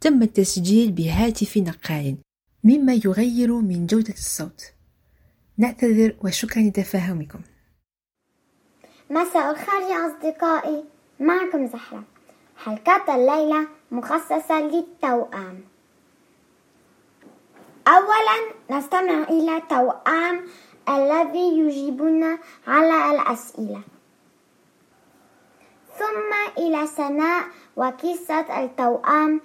تم التسجيل بهاتف نقال مما يغير من جودة الصوت. نعتذر وشكرا لتفاهمكم. مساء الخير يا أصدقائي. معكم زهرة. حلقات الليلة مخصصة للتوأم. أولا نستمع إلى توأم الذي يجيبون على الأسئلة. ثم إلى سناء وقصة التوأم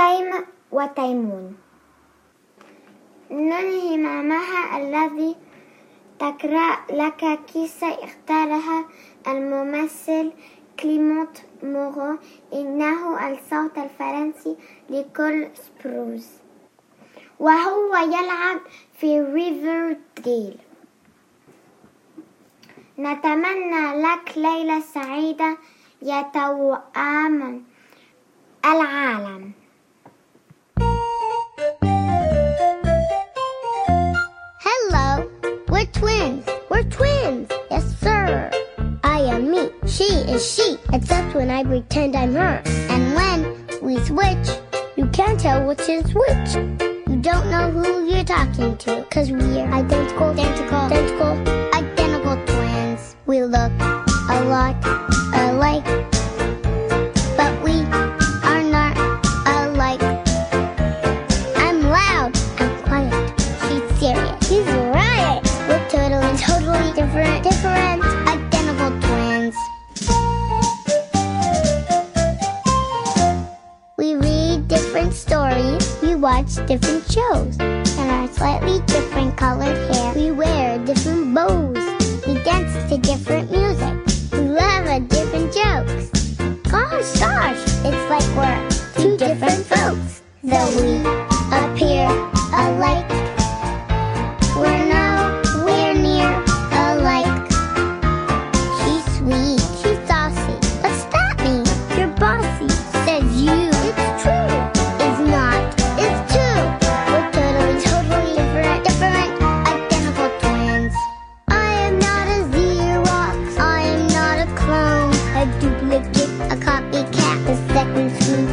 تيم وتيمون ننهي مع مها الذي تقرأ لك قصة اختارها الممثل كليمونت مورو. إنه الصوت الفرنسي لكل سبروز وهو يلعب في ريفرديل نتمنى لك ليلة سعيدة يا توأم العالم. Twins. We're twins. Yes, sir. I am me. She is she. Except when I pretend I'm her. And when we switch, you can't tell which is which. You don't know who you're talking to. Cause we're identical, identical, identical, identical twins. We look a lot alike. Watch different shows. And our slightly different colored hair. We wear different bows. We dance to different music. We love different jokes. Gosh, gosh, it's like we're two different folks. Though we appear everything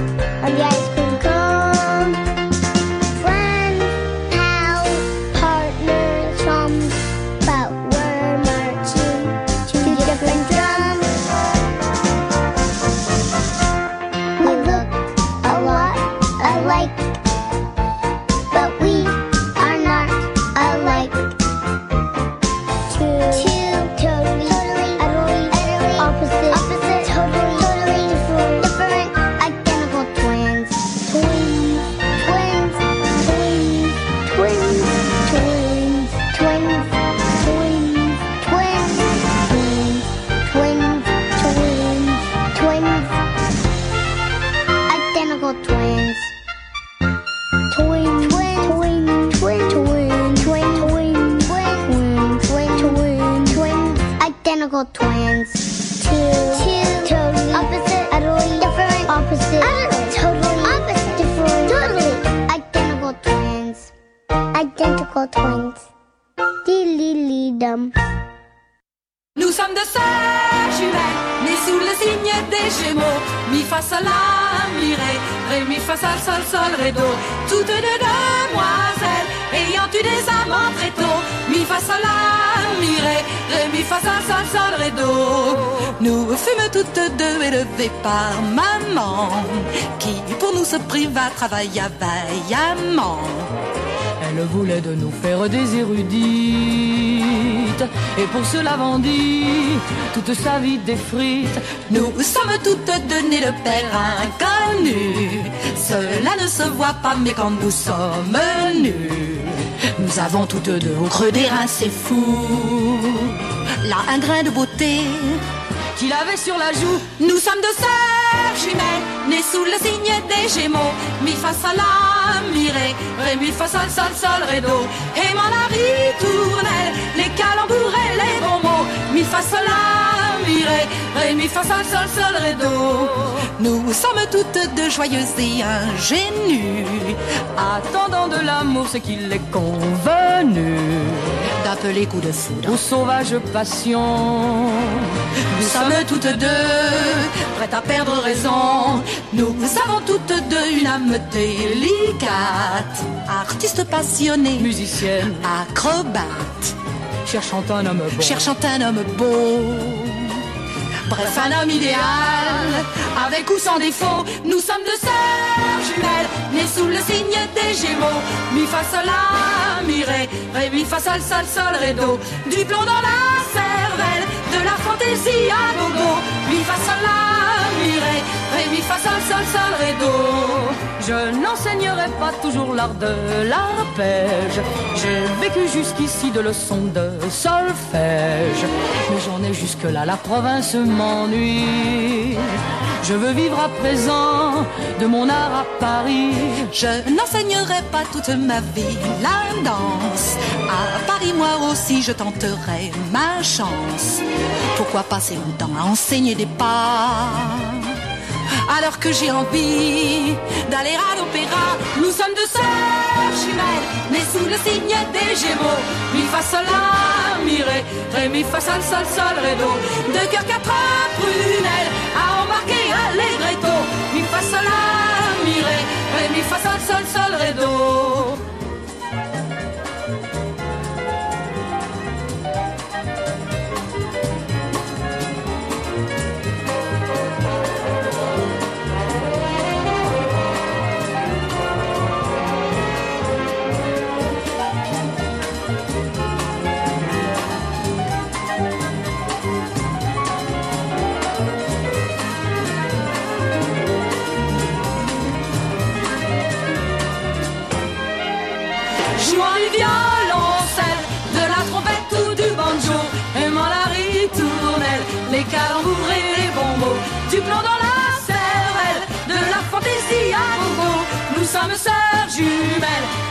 travailla vaillamment. Elle voulait de nous faire des érudites. Et pour cela vendit toute sa vie des frites. Nous sommes toutes données le père inconnu. Cela ne se voit pas mais quand nous sommes nus Nous avons toutes deux au creux des reins c'est fou. Là un grain de beauté qu'il avait sur la joue. Nous sommes deux sœurs jumelles, nées sous le signe des Gémeaux. Mi fa sol la mi ré, ré mi fa sol sol sol ré do. Et mon tournelle, les calembours et les bons mots. Mi fa sol la mi ré, ré mi fa sol sol sol. Nous sommes toutes deux joyeuses et ingénues, attendant de l'amour ce qu'il est convenu d'appeler coup de foudre ou sauvage passion. Nous sommes toutes deux prêtes à perdre raison. Nous avons toutes deux une âme délicate, artiste passionnée, musicienne, acrobate, cherchant un homme beau. Cherchant un homme beau. Bref, un homme idéal, avec ou sans défaut, nous sommes deux sœurs jumelles, nées sous le signe des Gémeaux. Mi fa sol la mi ré, ré mi fa sol sol sol ré do, du plomb dans la cervelle, de la fantaisie à gogo. Mi fa sol la sol. Je n'enseignerai pas toujours l'art de l'arpège. J'ai vécu jusqu'ici de leçons de solfège, mais j'en ai jusque là la province m'ennuie. Je veux vivre à présent de mon art à Paris. Je n'enseignerai pas toute ma vie la danse. À Paris, moi aussi, je tenterai ma chance. Pourquoi passer mon temps à enseigner des pas alors que j'ai envie d'aller à l'opéra. Nous sommes deux sœurs jumelles, nées sous le signe des Gémeaux. Mi fa sol la mi ré, ré mi fa sol sol sol ré do. Deux cœurs quatre prunelles à embarquer allegretto. Mi fa sol la mi ré, ré mi fa sol sol sol.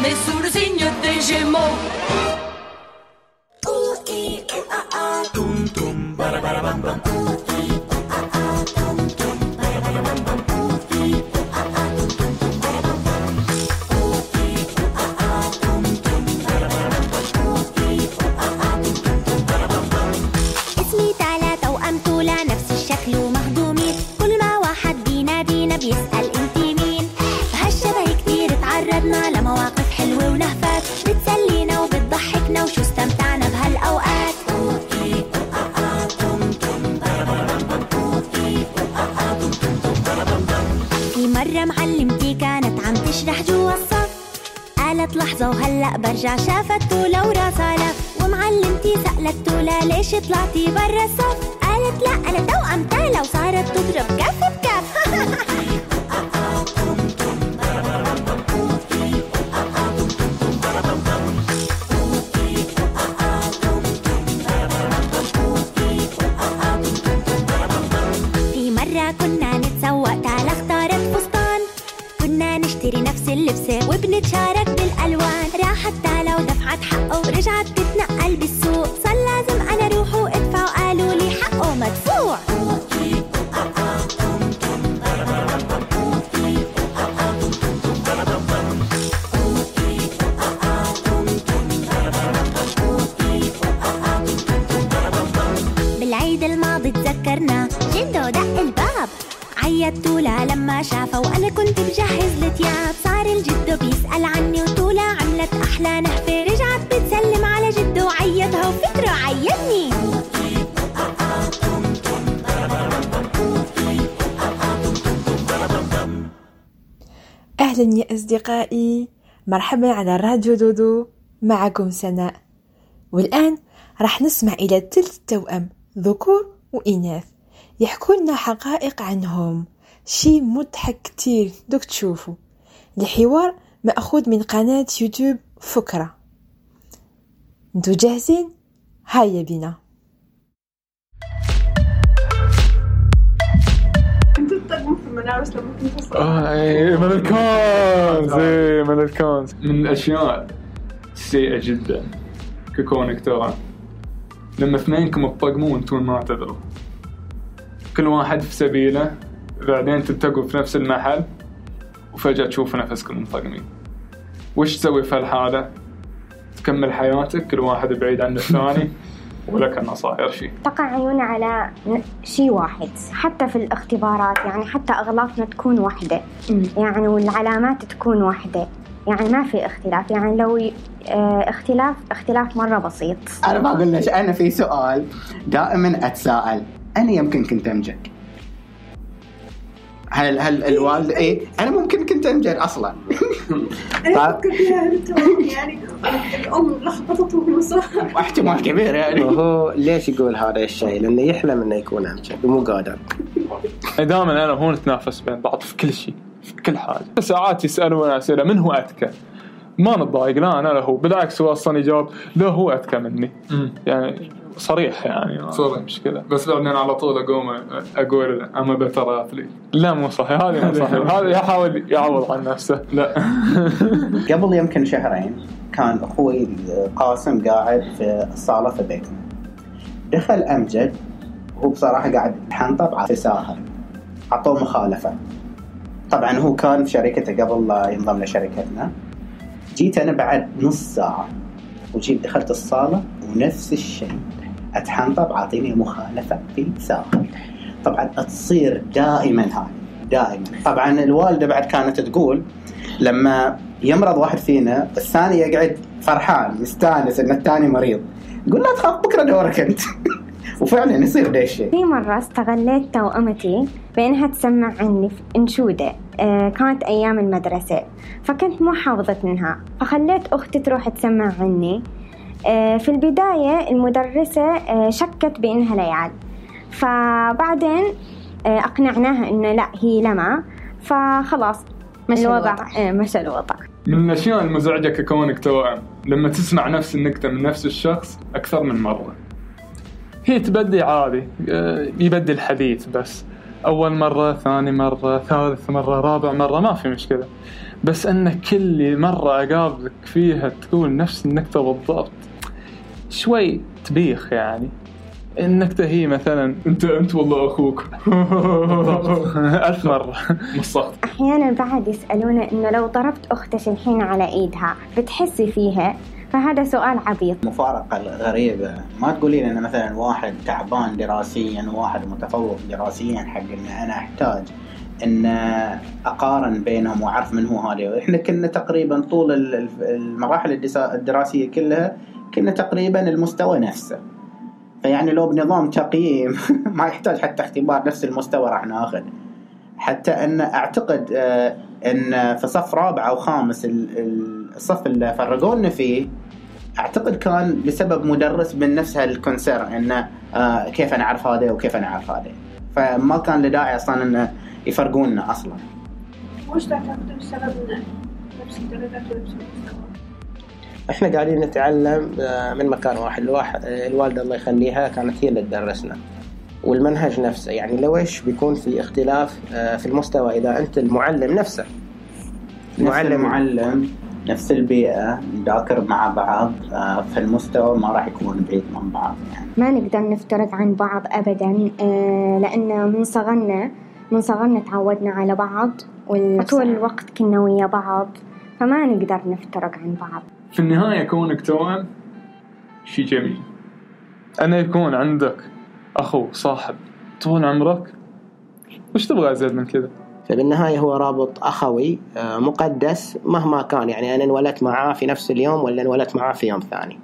Mais sous le signe des Gémeaux. مرة معلمتي كانت عم تشرح جوا الصف. قالت لحظة وهلأ برجع شافت تولا وراسها لف ومعلمتي سألت تولا ليش طلعتي برا الصف؟ قالت لا أنا توأم تالا وصارت تضرب كف بكف. كنا نفس اللبسة وبنتشارك بالألوان. راحت تالا ودفعت حقه ورجعت تتنقل بالسوق. صار لازم أنا روح وأدفع وقالوا لي حقه مدفوع. بالعيد الماضي تذكرنا دق الباب. لما شافه وأنا كنت بجهز التياب. بيسأل عني وتولا عملت أحلى نحفة رجعت بتسلم على جده وعيطها وفكرة عيطني. أهلا يا أصدقائي. مرحبا على راديو دودو. معكم سناء. والآن راح نسمع إلى ثلث توأم ذكور وإناث. يحكوا لنا حقائق عنهم. شي مضحك كتير دوك تشوفوا. الحوار مأخوذ من قناة يوتيوب فكرة. انتو جاهزين؟ هيا بنا تطقموا في المدارس لما كنتوا؟ آه إيه من الكونز. إيه من الكونز. من الأشياء السيئة جدا ككونك ترى لما اثنينكم تطقموا وأنتم ما تدروا كل واحد في سبيله بعدين تلتقوا في نفس المحل. وفجأة تشوفوا نفسكم مطقمين وش تسوي في هالحالة؟ تكمل حياتك كل واحد بعيد عن الثاني ولا كأنه صاير شيء. تقع عيوني على شيء واحد حتى في الاختبارات يعني حتى أغلاطنا تكون واحدة. يعني والعلامات تكون واحدة. يعني ما في اختلاف. يعني لو. آه اختلاف اختلاف مرة بسيط. أنا بقول لك أنا في سؤال دائما أتساءل. أنا يمكن كنت أمجد. هل هل الوالد إيه أنا ممكن كنت امجد أصلا. أنا أفكر فيها يعني الأم لخبطته في احتمال كبير يعني. وهو ليش يقول هذا الشيء؟ لأنه يحلم إنه يكون امجد ومو قادر. دائما أنا وهو نتنافس بين بعض في كل شيء في كل حاجة. ساعات يسألون أسئلة من هو أذكى؟ ما نتضايق لا أنا لا هو بالعكس هو أصلا يجاوب لا هو أذكى مني. يعني صريح يعني صريح. مشكله بس بعدين على طول أقوم أقول اما اثليت لا مو صحيح. هذه مو صحيح. هذا يحاول يعوض عن نفسه. لا. قبل يمكن شهرين كان أخوي قاسم قاعد في الصالة في بيتنا دخل أمجد هو بصراحة قاعد يتحنطب على ساهر أعطوه مخالفة. طبعا هو كان في شركته قبل لا ينضم لشركتنا. جيت أنا بعد نص ساعة وجيت دخلت الصالة ونفس الشيء. اتحنطب أعطيني مخالفة في ساخر طبعا تصير دائما هاي دائما. طبعا الوالدة بعد كانت تقول لما يمرض واحد فينا الثاني يقعد فرحان مستانس إن الثاني مريض. يقول لا تخاف بكرة دورك أنت. وفعلا يصير ذا الشيء في مرة استغليت توأمتي بأنها تسمع عني إنشودة. آه كانت أيام المدرسة فكنت مو حافظة منها فخليت أختي تروح تسمع عني. في البداية المدرسة آه شكت بأنها ليال فبعدين آه أقنعناها إنه لا هي لما فخلاص مشى الوضع. مشى الوضع. من الأشياء المزعجة ككونك توأم؟ لما تسمع نفس النكتة من نفس الشخص أكثر من مرة. هي تبدي عادي. يبدي الحديث بس. أول مرة ثاني مرة ثالث مرة رابع مرة ما في مشكلة. بس أن كل مرة أقابلك فيها تقول نفس النكتة بالضبط. شوي تبيخ يعني. النكتة هي مثلا أنت أنت والله أخوك. ألف مرة. مصخت أحيانا بعد يسألونا إنه لو ضربت أختك الحين على إيدها بتحسي فيها؟ فهذا سؤال عبيط. مفارقة غريبة. ما تقولي لنا مثلا واحد تعبان دراسيا وواحد متفوق دراسيا حق ان أنا أحتاج إن أقارن بينهم واعرف من هو هذا إحنا كنا تقريبا طول المراحل الدراسية كلها كنا تقريبا المستوى نفسه. فيعني لو بنظام تقييم ما يحتاج حتى اختبار نفس المستوى راح ناخذ. حتى إن أعتقد إن في صف رابع أو خامس الصف اللي فرقونا فيه أعتقد كان بسبب مدرس من نفس هالكونسيرن إنه آه كيف أنا أعرف هذا وكيف أنا أعرف هذا. فما كان له داعي أصلا إنه يفرقونا أصلا. وش تعتقد بسبب نفس الدرجات ونفس المستوى؟ إحنا قاعدين نتعلم من مكان واحد. الواحد الوالدة الله يخليها كانت هي اللي تدرسنا. والمنهج نفسه يعني لو إيش بيكون في اختلاف في المستوى إذا أنت المعلم نفسه المعلم المعلم نفس البيئة نذاكر مع بعض في المستوى ما راح يكون بعيد من بعض يعني. ما نقدر نفترق عن بعض أبدا لأن من صغرنا من صغرنا تعودنا على بعض وطول الوقت كنا ويا بعض فما نقدر نفترق عن بعض. في النهاية كونك توأم شيء جميل. أنا يكون عندك أخو صاحب طول عمرك وش تبغى أزيد من كذا؟ فبالنهاية هو رابط أخوي آه، مقدس مهما كان يعني أنا انولدت معاه في نفس اليوم ولا انولدت معاه في يوم ثاني.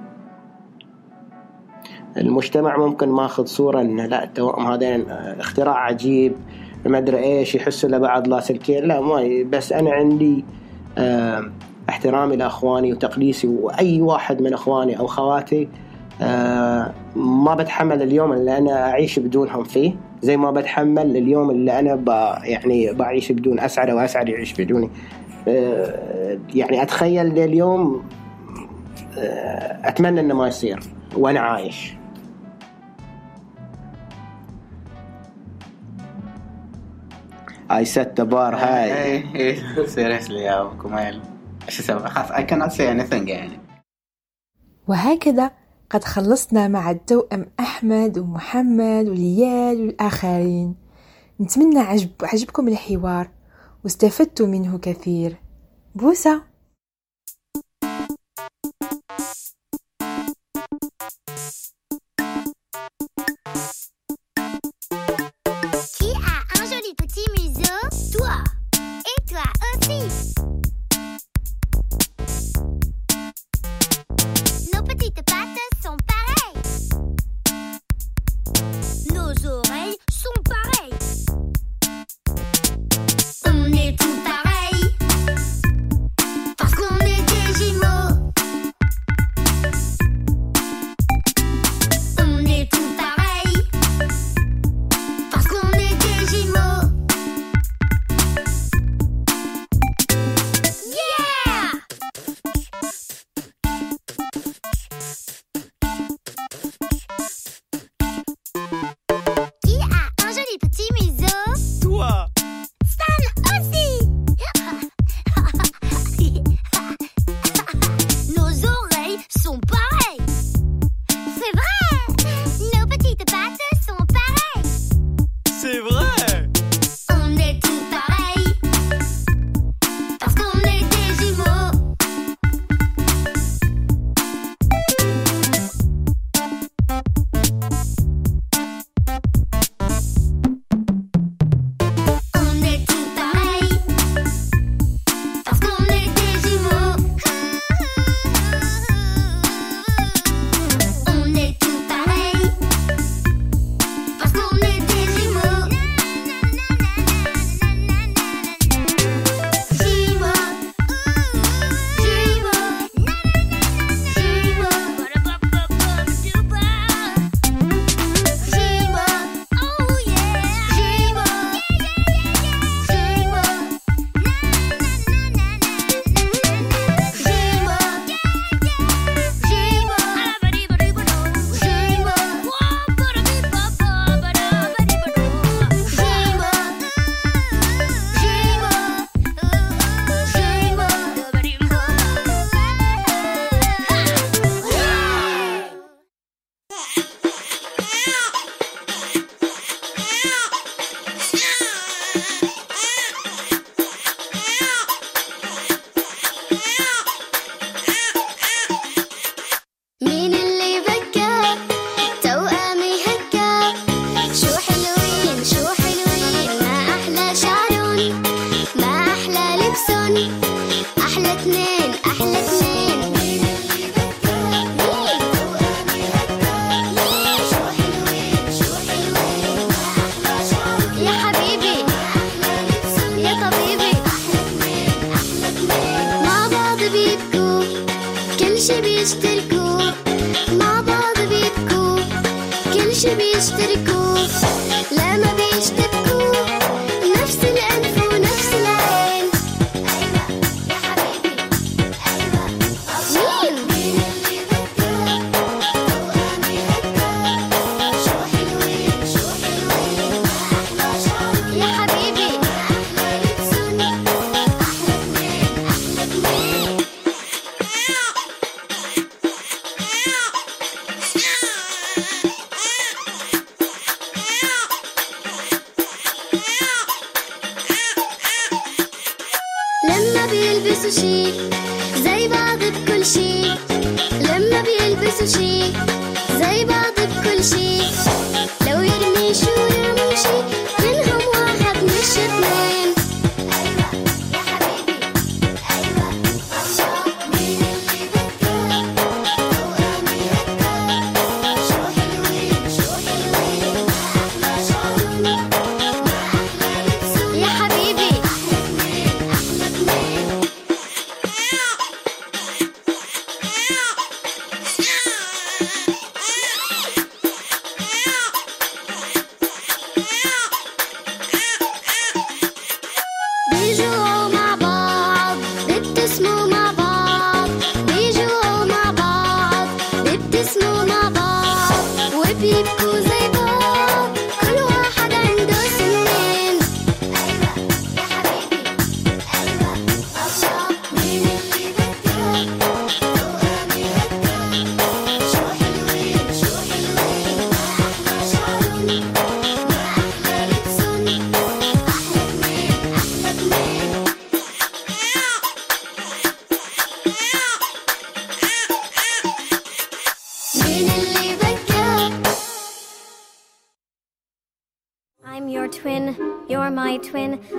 المجتمع ممكن ماخذ صورة إنه لا التوأم هذين آه، اختراع عجيب ما أدري إيش يحسوا لبعض لاسلكين لا ما بس أنا عندي آه، احترامي لأخواني وتقديسي وأي واحد من أخواني أو خواتي ما بتحمل اليوم اللي أنا أعيش بدونهم فيه زي ما بتحمل اليوم اللي أنا يعني بعيش بدون أسعد واسعد يعيش بدوني. آه، يعني أتخيل اليوم آه، أتمنى إنه ما يصير وأنا عايش. I set the bar high. Seriously يا ابو كمال. إيش أسوي؟ خلاص I cannot say anything يعني. وهكذا قد خلصنا مع التوأم أحمد ومحمد وليال والآخرين نتمنى عجب عجبكم الحوار واستفدتوا منه كثير بوسة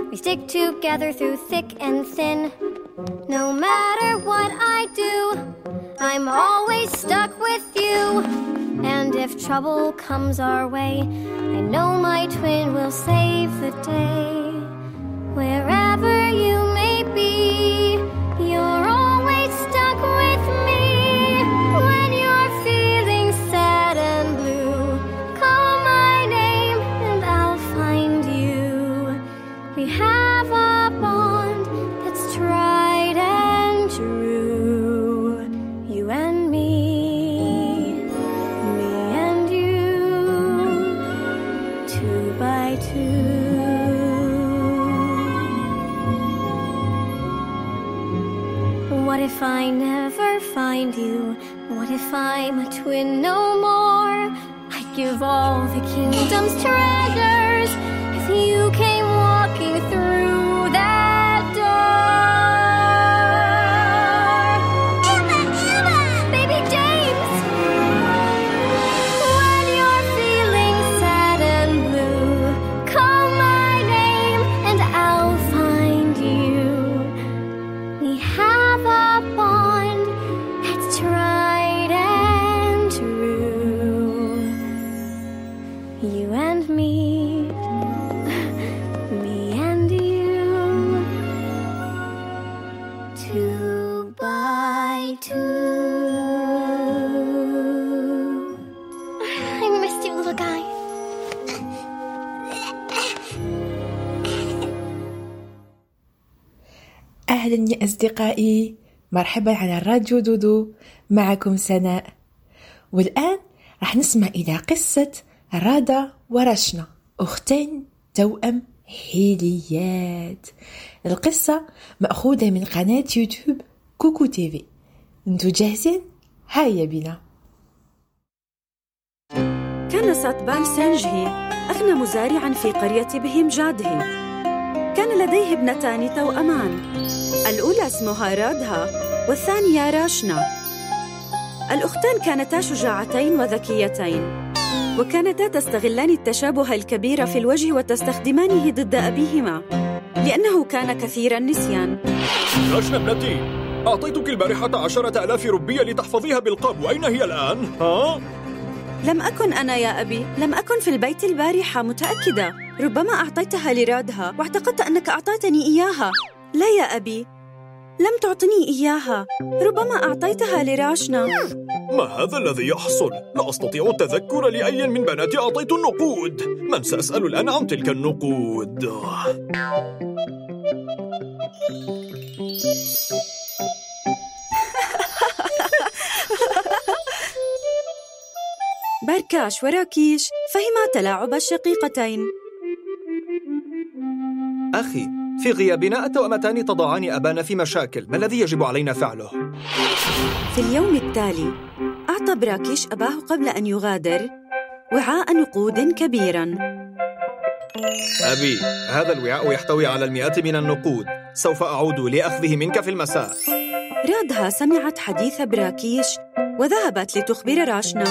We stick together through thick and thin. No matter what I do, I'm always stuck with you. And if trouble comes our way, I know my twin will save the day. Wherever you I never find you? What if I'm a twin no more? I'd give all the kingdom's treasures if you came أهلا يا أصدقائي. مرحبا على راديو دودو. معكم سناء. والآن راح نسمع إلى قصة رادا ورشنا أختين توأم حيليات. القصة مأخوذة من قناة يوتيوب كوكو TV. أنتو جاهزين؟ هيا بنا. كان ساتبال سينجهي أغنى مزارعا في قرية بهم جاده كان لديه ابنتان توأمان. الأولى اسمها رادها والثانية راشنا الأختان كانتا شجاعتين وذكيتين وكانتا تستغلان التشابه الكبير في الوجه وتستخدمانه ضد أبيهما لأنه كان كثير النسيان رشنا ابنتي أعطيتك البارحة عشرة ألاف روبية لتحفظيها بالقاب وأين هي الآن؟ ها؟ لم أكن أنا يا أبي لم أكن في البيت البارحة متأكدة ربما أعطيتها لرادها واعتقدت أنك أعطيتني إياها لا يا أبي لم تعطني إياها ربما أعطيتها لراشنا ما هذا الذي يحصل؟ لا أستطيع التذكر لأي من بناتي أعطيت النقود من سأسأل الآن عن تلك النقود؟ باركاش وراكيش فهما تلاعب الشقيقتين أخي في غيابنا التوأمتان تضعان أبانا في مشاكل. ما الذي يجب علينا فعله؟ في اليوم التالي أعطى براكيش أباه قبل أن يغادر وعاء نقود كبيراً. أبي هذا الوعاء يحتوي على المئات من النقود. سوف أعود لأخذه منك في المساء. رادها سمعت حديث براكيش وذهبت لتخبر راشنا.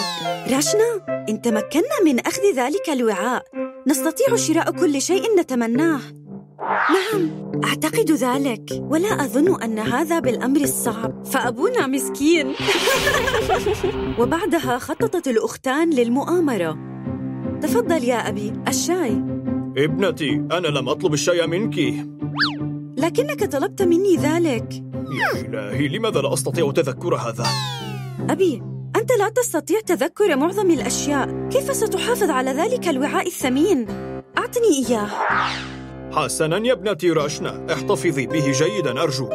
راشنا إن تمكنا من أخذ ذلك الوعاء نستطيع شراء كل شيء نتمناه. نعم أعتقد ذلك. ولا أظن أن هذا بالأمر الصعب. فأبونا مسكين. وبعدها خططت الأختان للمؤامرة. تفضل يا أبي الشاي. ابنتي أنا لم أطلب الشاي منك. لكنك طلبت مني ذلك. يا إلهي لماذا لا أستطيع تذكر هذا؟ أبي أنت لا تستطيع تذكر معظم الأشياء. كيف ستحافظ على ذلك الوعاء الثمين؟ أعطني إياه. حسنا يا ابنتي راشنا. احتفظي به جيدا أرجوك.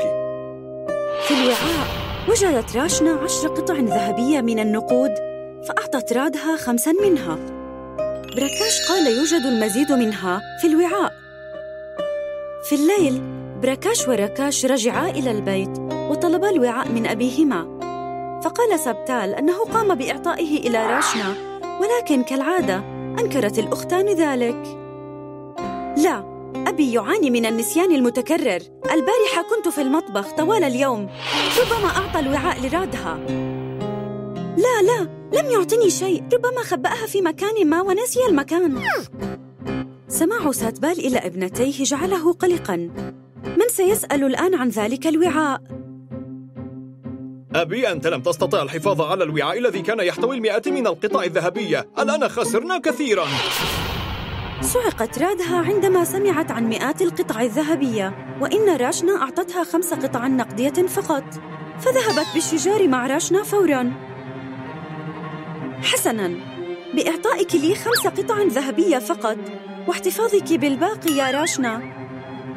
في الوعاء وجدت راشنا عشر قطع ذهبية من النقود فأعطت رادها خمسا منها. براكاش قال يوجد المزيد منها في الوعاء. في الليل براكاش وراكاش رجعا إلى البيت وطلبا الوعاء من أبيهما. فقال سبتال أنه قام بإعطائه إلى راشنا ولكن كالعادة أنكرت الأختان ذلك. لا أبي يعاني من النسيان المتكرر. البارحة كنت في المطبخ طوال اليوم. ربما أعطى الوعاء لرادها. لا لا لم يعطني شيء. ربما خبأها في مكان ما ونسي المكان. سماع ساتبال إلى ابنتيه جعله قلقاً. من سيسأل الآن عن ذلك الوعاء؟ أبي أنت لم تستطع الحفاظ على الوعاء الذي كان يحتوي المئات من القطع الذهبية. الآن خسرنا كثيراً. صعقت رادها عندما سمعت عن مئات القطع الذهبية وإن راشنا أعطتها خمس قطع نقدية فقط فذهبت بالشجار مع راشنا فوراً. حسناً بإعطائك لي خمس قطع ذهبية فقط واحتفاظك بالباقي يا راشنا.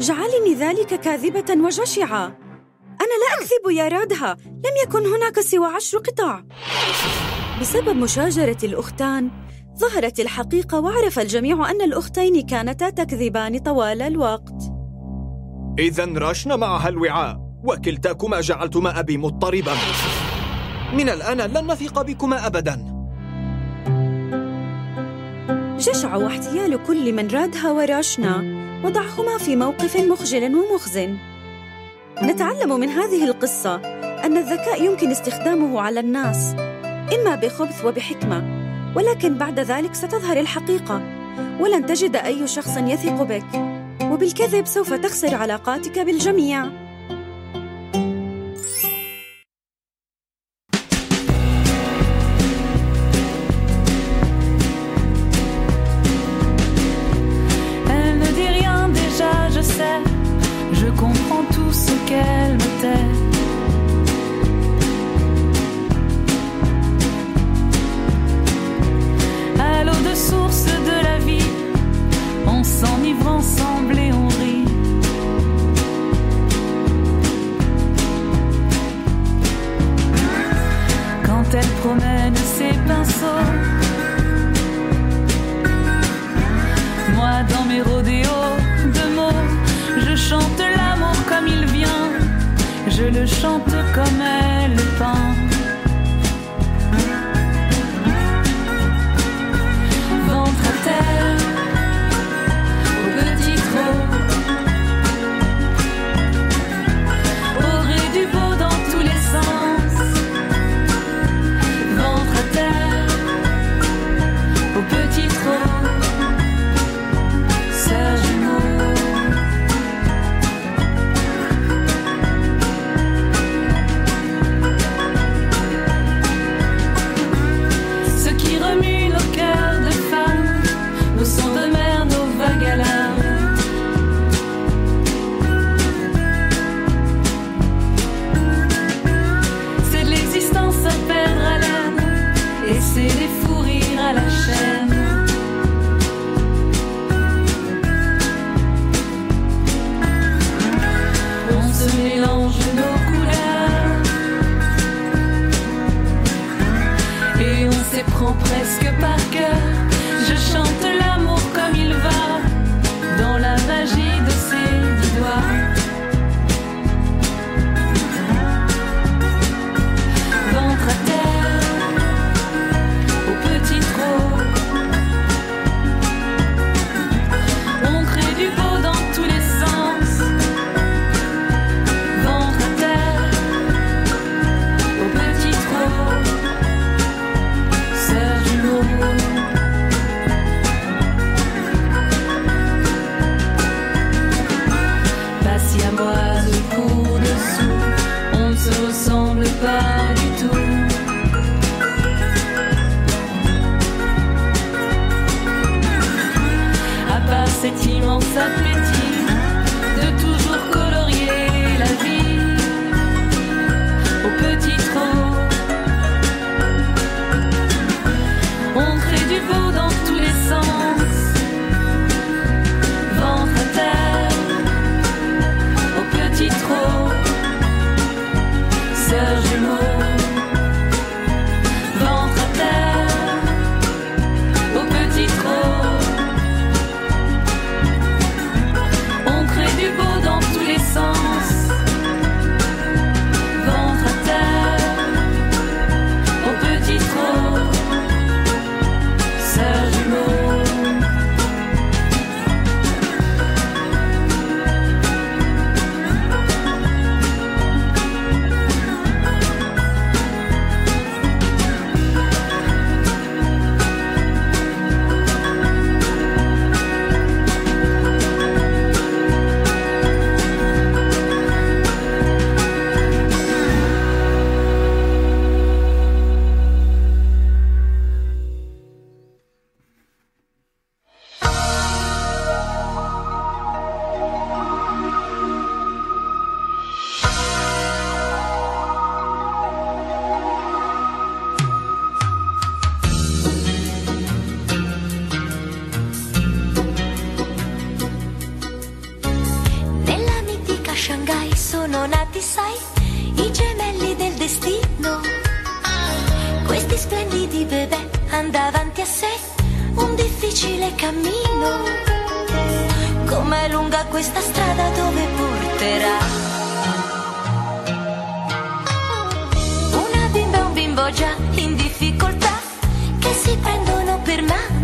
جعلني ذلك كاذبة وجشعة. أنا لا أكذب يا رادها لم يكن هناك سوى عشر قطع. بسبب مشاجرة الأختان ظهرت الحقيقة وعرف الجميع أن الأختين كانتا تكذبان طوال الوقت. إذا راشنا معها الوعاء وكلتاكما جعلتما أبي مضطربا. من الآن لن نثق بكما أبدا. جشع واحتيال كل من رادها وراشنا وضعهما في موقف مخجل ومخزن. نتعلم من هذه القصة أن الذكاء يمكن استخدامه على الناس إما بخبث وبحكمة. ولكن بعد ذلك ستظهر الحقيقة ولن تجد أي شخص يثق بك. وبالكذب سوف تخسر علاقاتك بالجميع. chante comme nati, sai, i gemelli del destino. Questi splendidi bebè andavanti a sé, un difficile cammino. Com'è lunga questa strada dove porterà? Una bimba e un bimbo già in difficoltà che si prendono per mano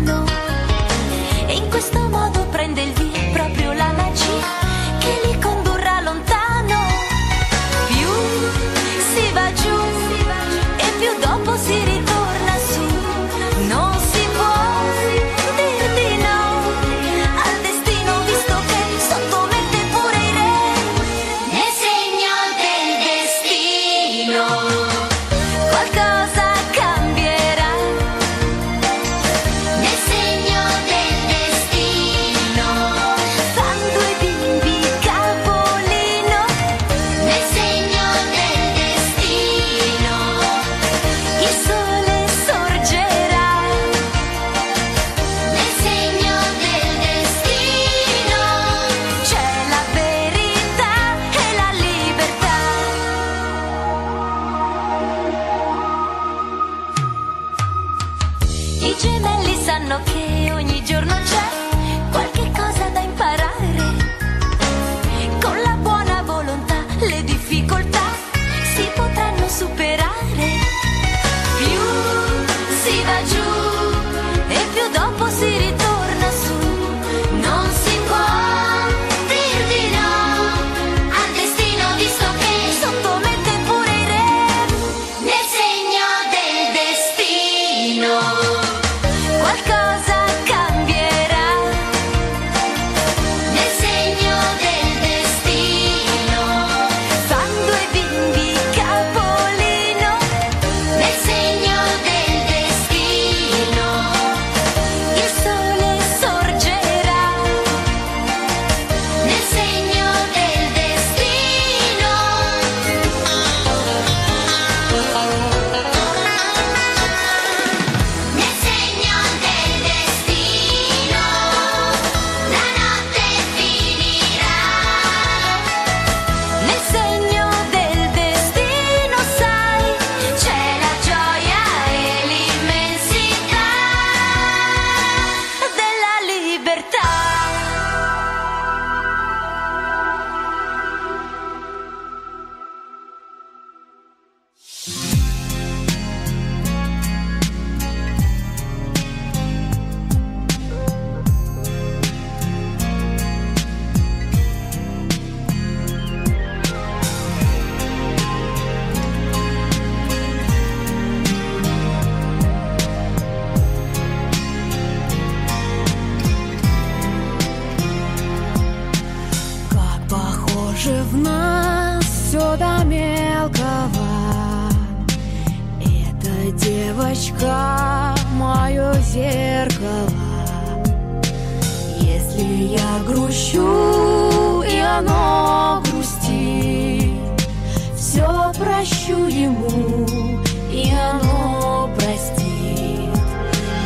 прощу ему и оно простит.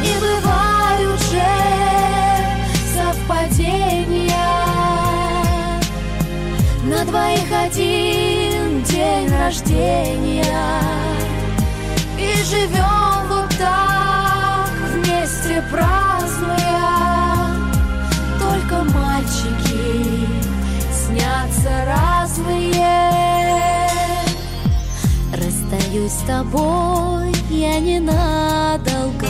Не бывают же совпадения. На двоих один день рождения. И живем вот так вместе празднуя Расстаюсь с тобой я ненадолго.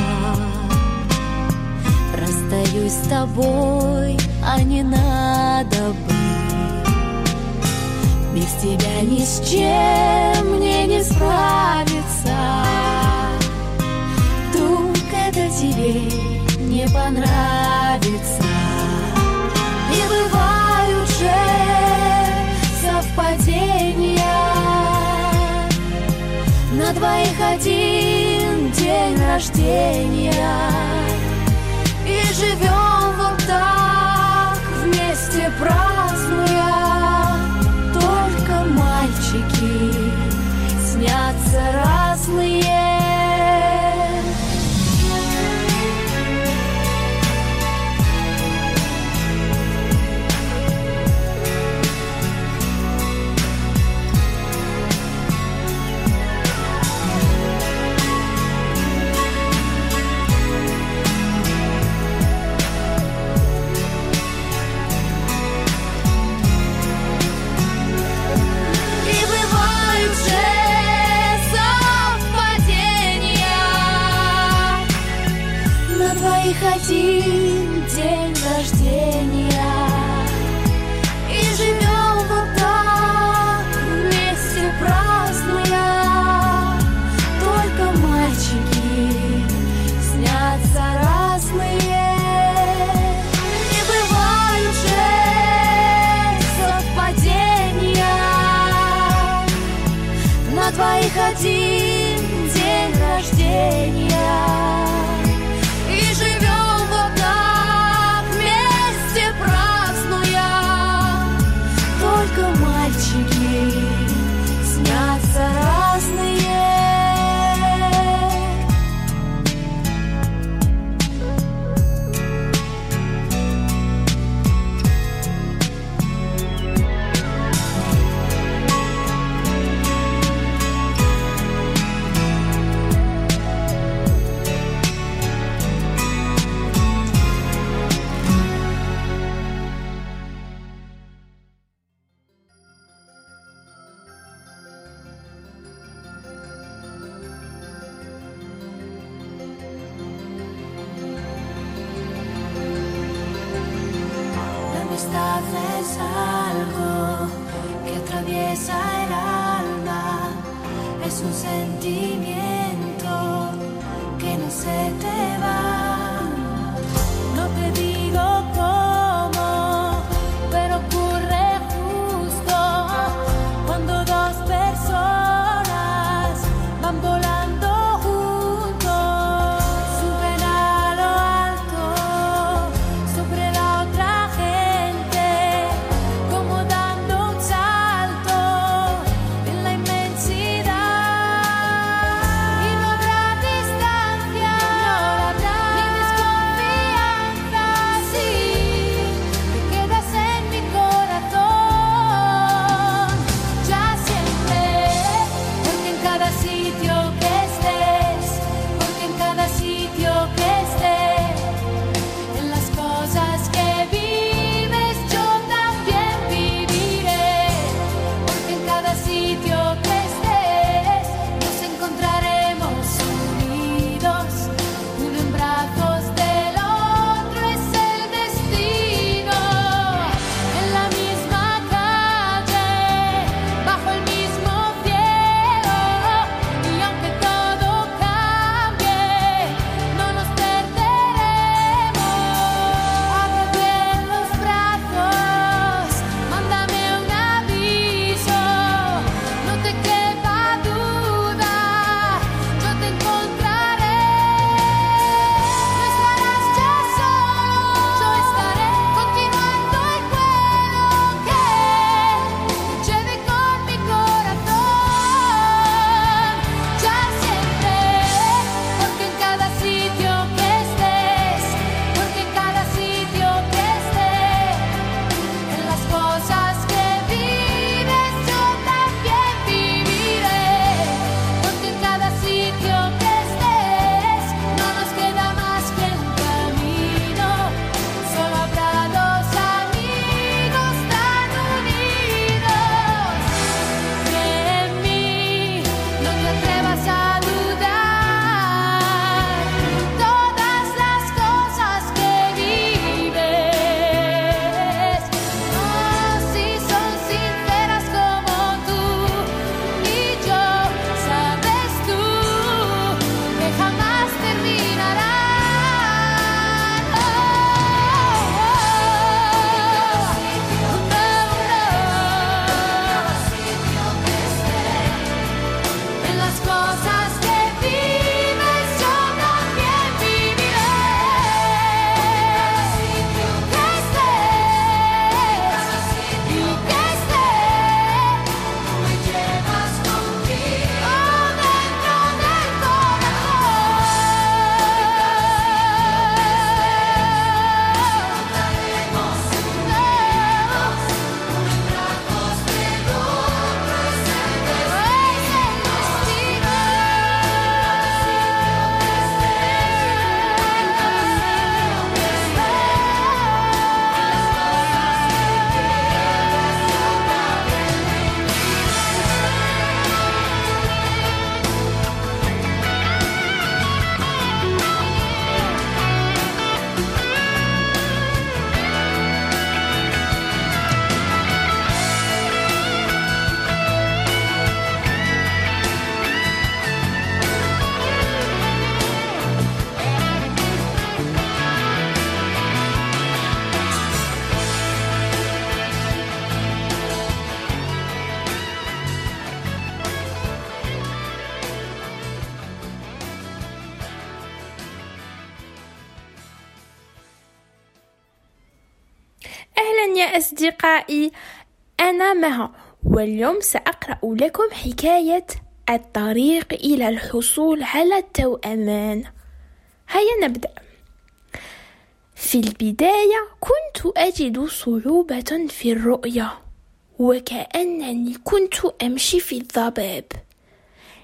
Расстаюсь с тобой, а не надо бы. Без тебя ни с чем мне не справиться. Вдруг это тебе не понравится. Не бывают же На двоих один день рождения И живем вот так вместе празднуя только мальчики снятся разные. один день рождения. И живем вот так, вместе празднуя. Только мальчики снятся разные. Не бывают же совпадения. На твоих один день рождения. أصدقائي أنا مها واليوم سأقرأ لكم حكاية الطريق إلى الحصول على التوأمان هيا نبدأ. في البداية كنت أجد صعوبة في الرؤية وكأنني كنت أمشي في الضباب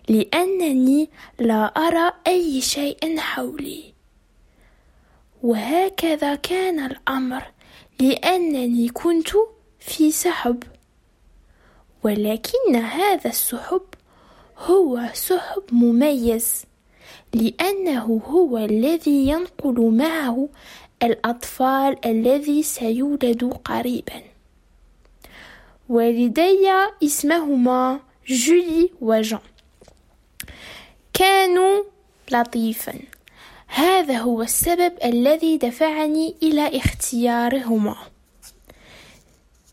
لأنني لا أرى أي شيء حولي. وهكذا كان الأمر. لأنني كنت في سحب. ولكن هذا السحب هو سحب مميز لأنه هو الذي ينقل معه الأطفال الذي سيولد قريبا. والدي اسمهما جولي وجان. كانوا لطيفا. هذا هو السبب الذي دفعني إلى اختيارهما.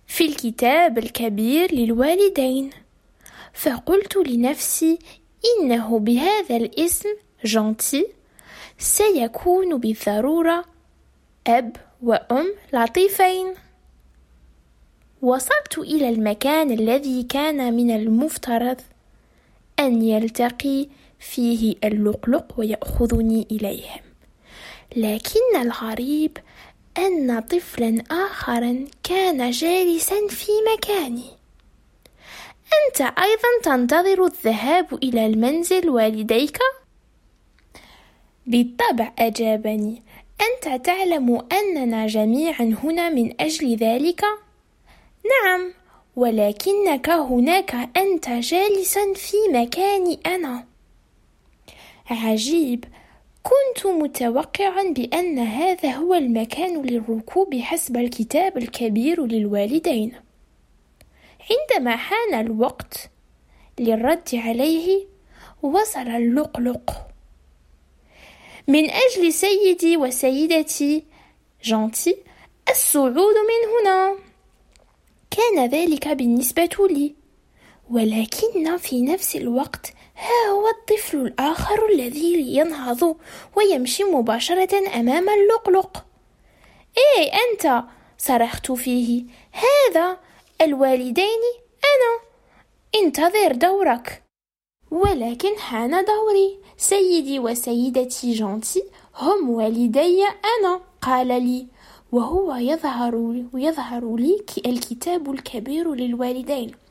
في الكتاب الكبير للوالدين فقلت لنفسي إنه بهذا الاسم جانتي سيكون بالضرورة أب وأم لطيفين. وصلت إلى المكان الذي كان من المفترض أن يلتقي فيه اللقلق ويأخذني إليهم لكن الغريب أن طفلا آخر كان جالسا في مكاني أنت أيضا تنتظر الذهاب إلى المنزل والديك؟ بالطبع أجابني أنت تعلم أننا جميعا هنا من أجل ذلك؟ نعم ولكنك هناك أنت جالسا في مكاني أنا عجيب. كنت متوقعا بأن هذا هو المكان للركوب حسب الكتاب الكبير للوالدين. عندما حان الوقت للرد عليه وصل اللقلق. من أجل سيدي وسيدتي جانتي الصعود من هنا. كان ذلك بالنسبة لي. ولكن في نفس الوقت ها هو الطفل الآخر الذي ينهض ويمشي مباشرة أمام اللقلق. إيه أنت؟ صرخت فيه. هذا الوالدين أنا. انتظر دورك. ولكن حان دوري. سيدي وسيدتي جانتي هم والدي أنا قال لي. وهو يظهر يظهر لي الكتاب الكبير للوالدين.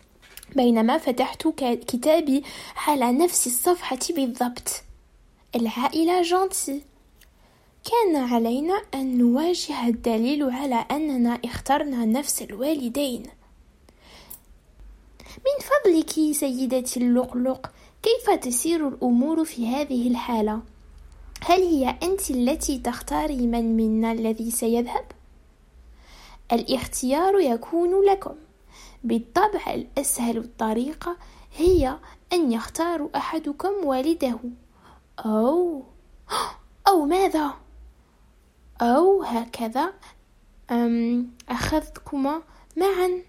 بينما فتحت كتابي على نفس الصفحة بالضبط العائلة جانتي كان علينا أن نواجه الدليل على أننا اخترنا نفس الوالدين من فضلك سيدتي اللقلق كيف تسير الأمور في هذه الحالة؟ هل هي أنت التي تختاري من منا الذي سيذهب؟ الاختيار يكون لكم بالطبع الأسهل الطريقة هي أن يختار أحدكم والده. أو أو ماذا؟ أو هكذا. أم أخذكما معا.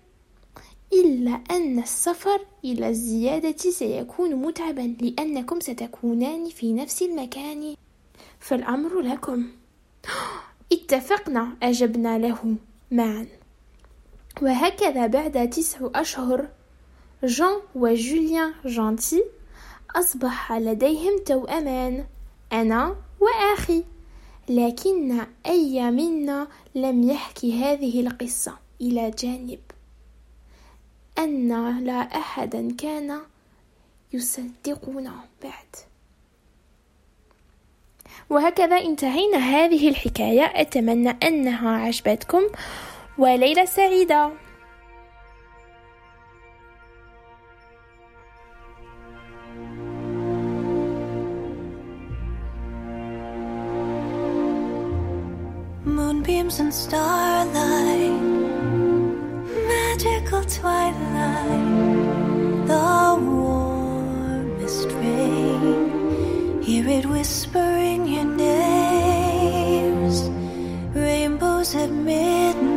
إلا أن السفر إلى الزيادة سيكون متعبا لأنكم ستكونان في نفس المكان. فالأمر لكم. اتفقنا أجبنا له معا. وهكذا بعد تسع أشهر جان وجوليان جانتي أصبح لديهم توأمان أنا وأخي. لكن أي منا لم يحكي هذه القصة؟ إلى جانب. أن لا أحدا كان يصدقنا بعد. وهكذا انتهينا هذه الحكاية. أتمنى أنها عجبتكم. وليلة سعيدة Moonbeams and starlight Magical twilight The warmest rain Hear it whispering your names Rainbows at midnight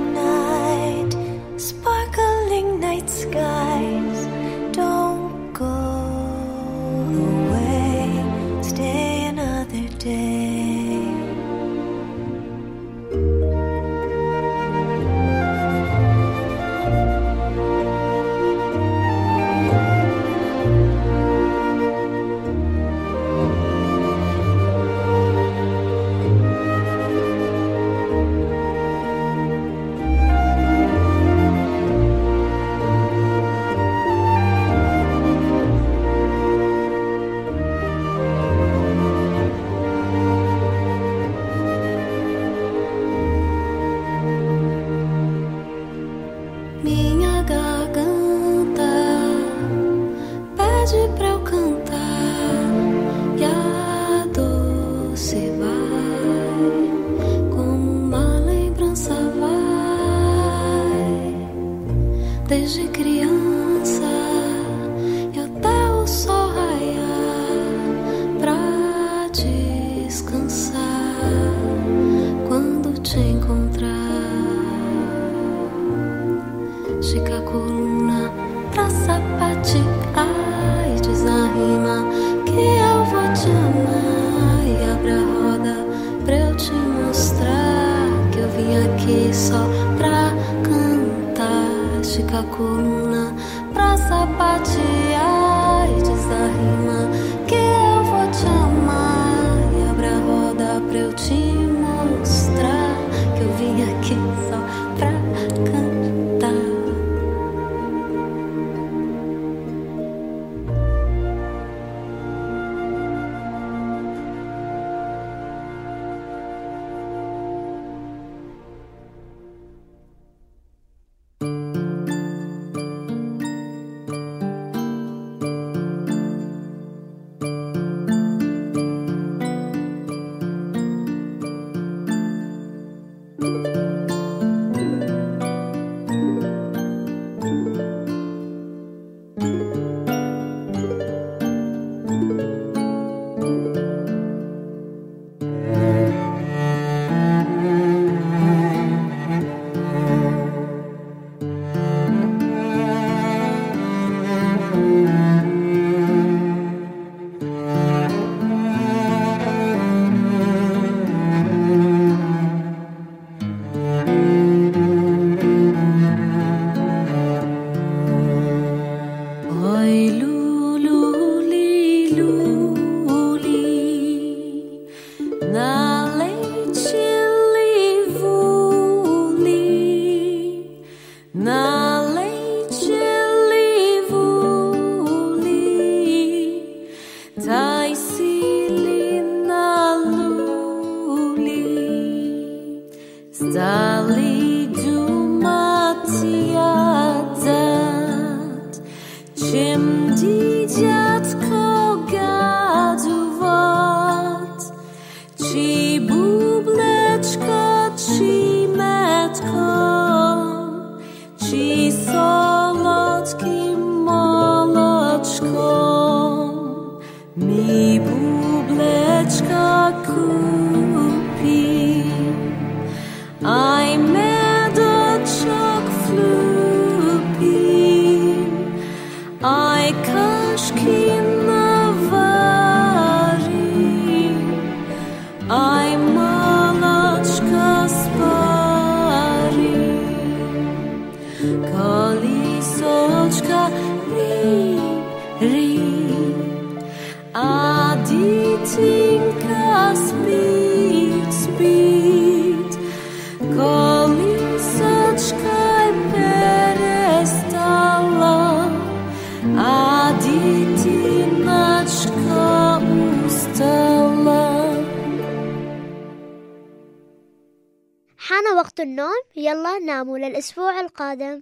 ويلا ناموا للأسبوع القادم.